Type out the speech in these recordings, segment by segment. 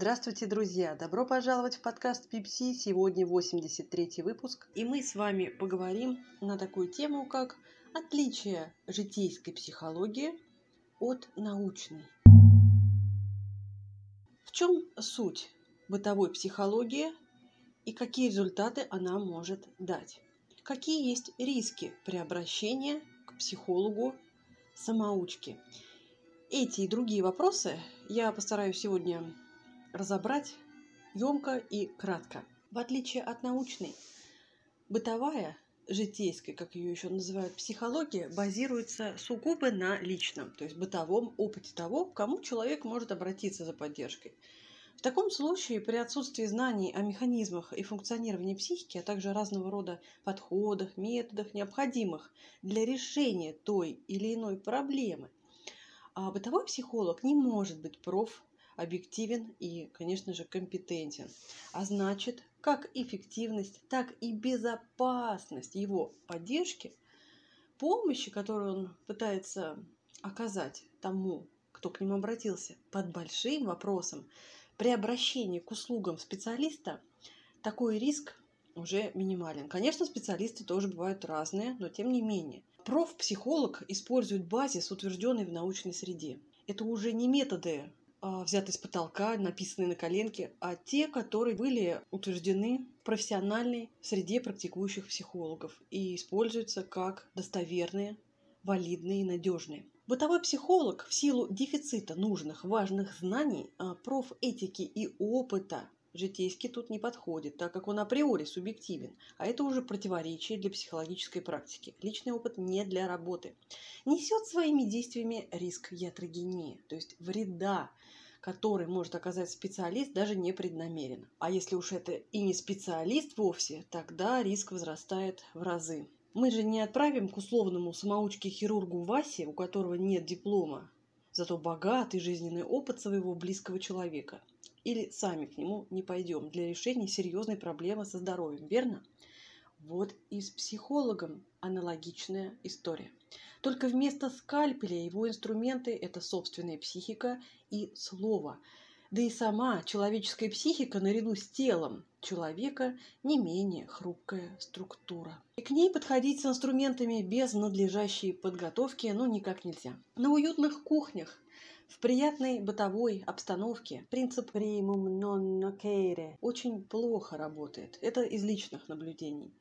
Здравствуйте, друзья! Добро пожаловать в подкаст Пипси. Сегодня 83 выпуск. И мы с вами поговорим на такую тему, как отличие житейской психологии от научной. В чем суть бытовой психологии и какие результаты она может дать? Какие есть риски при обращении к психологу самоучки? Эти и другие вопросы я постараюсь сегодня разобрать емко и кратко. В отличие от научной, бытовая, житейская, как ее еще называют, психология базируется сугубо на личном, то есть бытовом опыте того, к кому человек может обратиться за поддержкой. В таком случае, при отсутствии знаний о механизмах и функционировании психики, а также разного рода подходах, методах, необходимых для решения той или иной проблемы, а бытовой психолог не может быть проф объективен и, конечно же, компетентен. А значит, как эффективность, так и безопасность его поддержки, помощи, которую он пытается оказать тому, кто к нему обратился, под большим вопросом, при обращении к услугам специалиста такой риск уже минимален. Конечно, специалисты тоже бывают разные, но тем не менее. Профпсихолог использует базис, утвержденный в научной среде. Это уже не методы взятые с потолка, написанные на коленке, а те, которые были утверждены в профессиональной среде практикующих психологов и используются как достоверные, валидные и надежные. Бытовой психолог в силу дефицита нужных важных знаний, а, профэтики и опыта житейский тут не подходит, так как он априори субъективен, а это уже противоречие для психологической практики. Личный опыт не для работы. Несет своими действиями риск ятрогении, то есть вреда, который может оказать специалист даже непреднамеренно. А если уж это и не специалист вовсе, тогда риск возрастает в разы. Мы же не отправим к условному самоучке-хирургу Васе, у которого нет диплома, зато богатый жизненный опыт своего близкого человека или сами к нему не пойдем для решения серьезной проблемы со здоровьем, верно? Вот и с психологом аналогичная история. Только вместо скальпеля его инструменты – это собственная психика и слово. Да и сама человеческая психика наряду с телом человека не менее хрупкая структура. И к ней подходить с инструментами без надлежащей подготовки ну никак нельзя. На уютных кухнях в приятной бытовой обстановке принцип primum non nocere очень плохо работает. Это из личных наблюдений.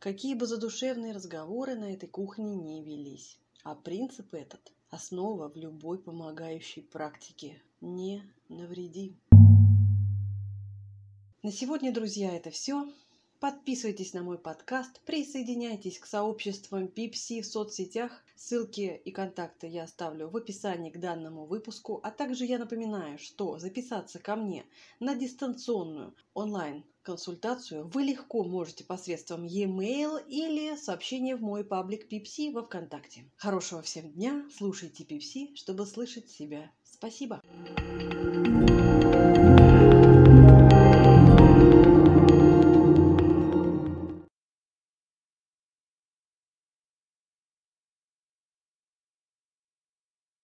Какие бы задушевные разговоры на этой кухне не велись. А принцип этот – основа в любой помогающей практике. Не навреди. На сегодня, друзья, это все. Подписывайтесь на мой подкаст, присоединяйтесь к сообществам Пипси в соцсетях. Ссылки и контакты я оставлю в описании к данному выпуску. А также я напоминаю, что записаться ко мне на дистанционную онлайн-консультацию вы легко можете посредством e-mail или сообщения в мой паблик Пипси во Вконтакте. Хорошего всем дня, слушайте Пипси, чтобы слышать себя. Спасибо!